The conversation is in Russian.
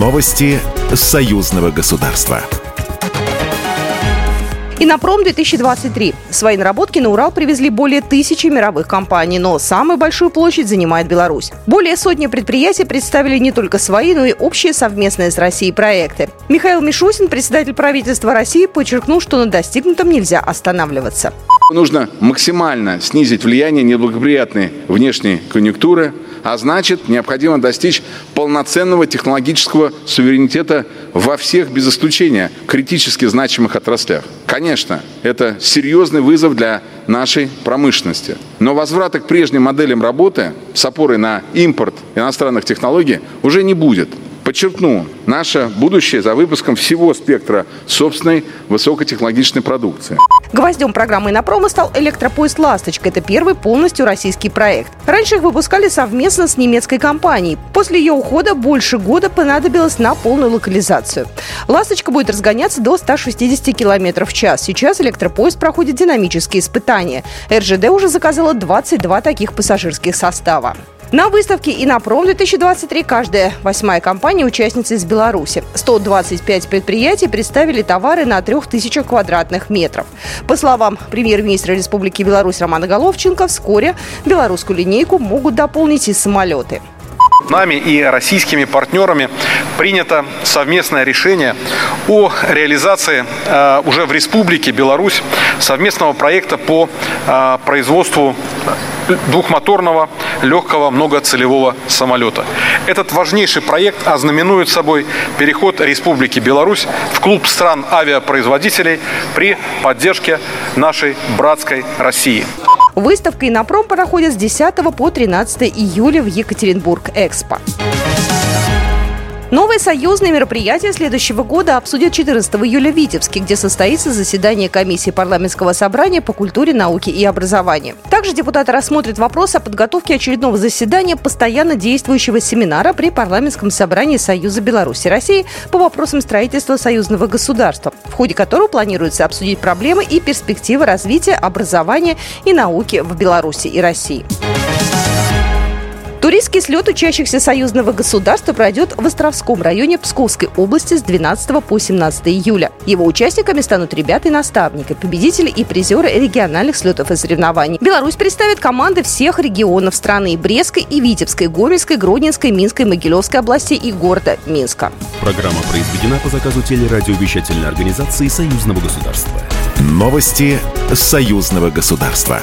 Новости союзного государства. Инопром 2023. Свои наработки на Урал привезли более тысячи мировых компаний, но самую большую площадь занимает Беларусь. Более сотни предприятий представили не только свои, но и общие совместные с Россией проекты. Михаил Мишусин, председатель правительства России, подчеркнул, что на достигнутом нельзя останавливаться. Нужно максимально снизить влияние неблагоприятной внешней конъюнктуры, а значит, необходимо достичь полноценного технологического суверенитета во всех, без исключения, критически значимых отраслях. Конечно, это серьезный вызов для нашей промышленности. Но возврата к прежним моделям работы с опорой на импорт иностранных технологий уже не будет. Подчеркну, наше будущее за выпуском всего спектра собственной высокотехнологичной продукции. Гвоздем программы «Инопрома» стал электропоезд «Ласточка». Это первый полностью российский проект. Раньше их выпускали совместно с немецкой компанией. После ее ухода больше года понадобилось на полную локализацию. «Ласточка» будет разгоняться до 160 км в час. Сейчас электропоезд проходит динамические испытания. РЖД уже заказала 22 таких пассажирских состава. На выставке «Инопром-2023» каждая восьмая компания участница из Беларуси. 125 предприятий представили товары на 3000 квадратных метров. По словам премьер-министра Республики Беларусь Романа Головченко, вскоре белорусскую линейку могут дополнить и самолеты. Нами и российскими партнерами принято совместное решение о реализации э, уже в Республике Беларусь совместного проекта по э, производству двухмоторного легкого многоцелевого самолета. Этот важнейший проект ознаменует собой переход Республики Беларусь в клуб стран авиапроизводителей при поддержке нашей братской России. Выставка «Инопром» проходит с 10 по 13 июля в Екатеринбург-Экспо. Новые союзные мероприятия следующего года обсудят 14 июля в Витебске, где состоится заседание комиссии парламентского собрания по культуре, науке и образованию. Также депутаты рассмотрят вопрос о подготовке очередного заседания постоянно действующего семинара при парламентском собрании Союза Беларуси России по вопросам строительства союзного государства, в ходе которого планируется обсудить проблемы и перспективы развития образования и науки в Беларуси и России. Туристский слет учащихся союзного государства пройдет в Островском районе Псковской области с 12 по 17 июля. Его участниками станут ребята и наставники, победители и призеры региональных слетов и соревнований. Беларусь представит команды всех регионов страны – Брестской и Витебской, Гомельской, Гродненской, Минской, Могилевской областей и города Минска. Программа произведена по заказу телерадиовещательной организации Союзного государства. Новости Союзного государства.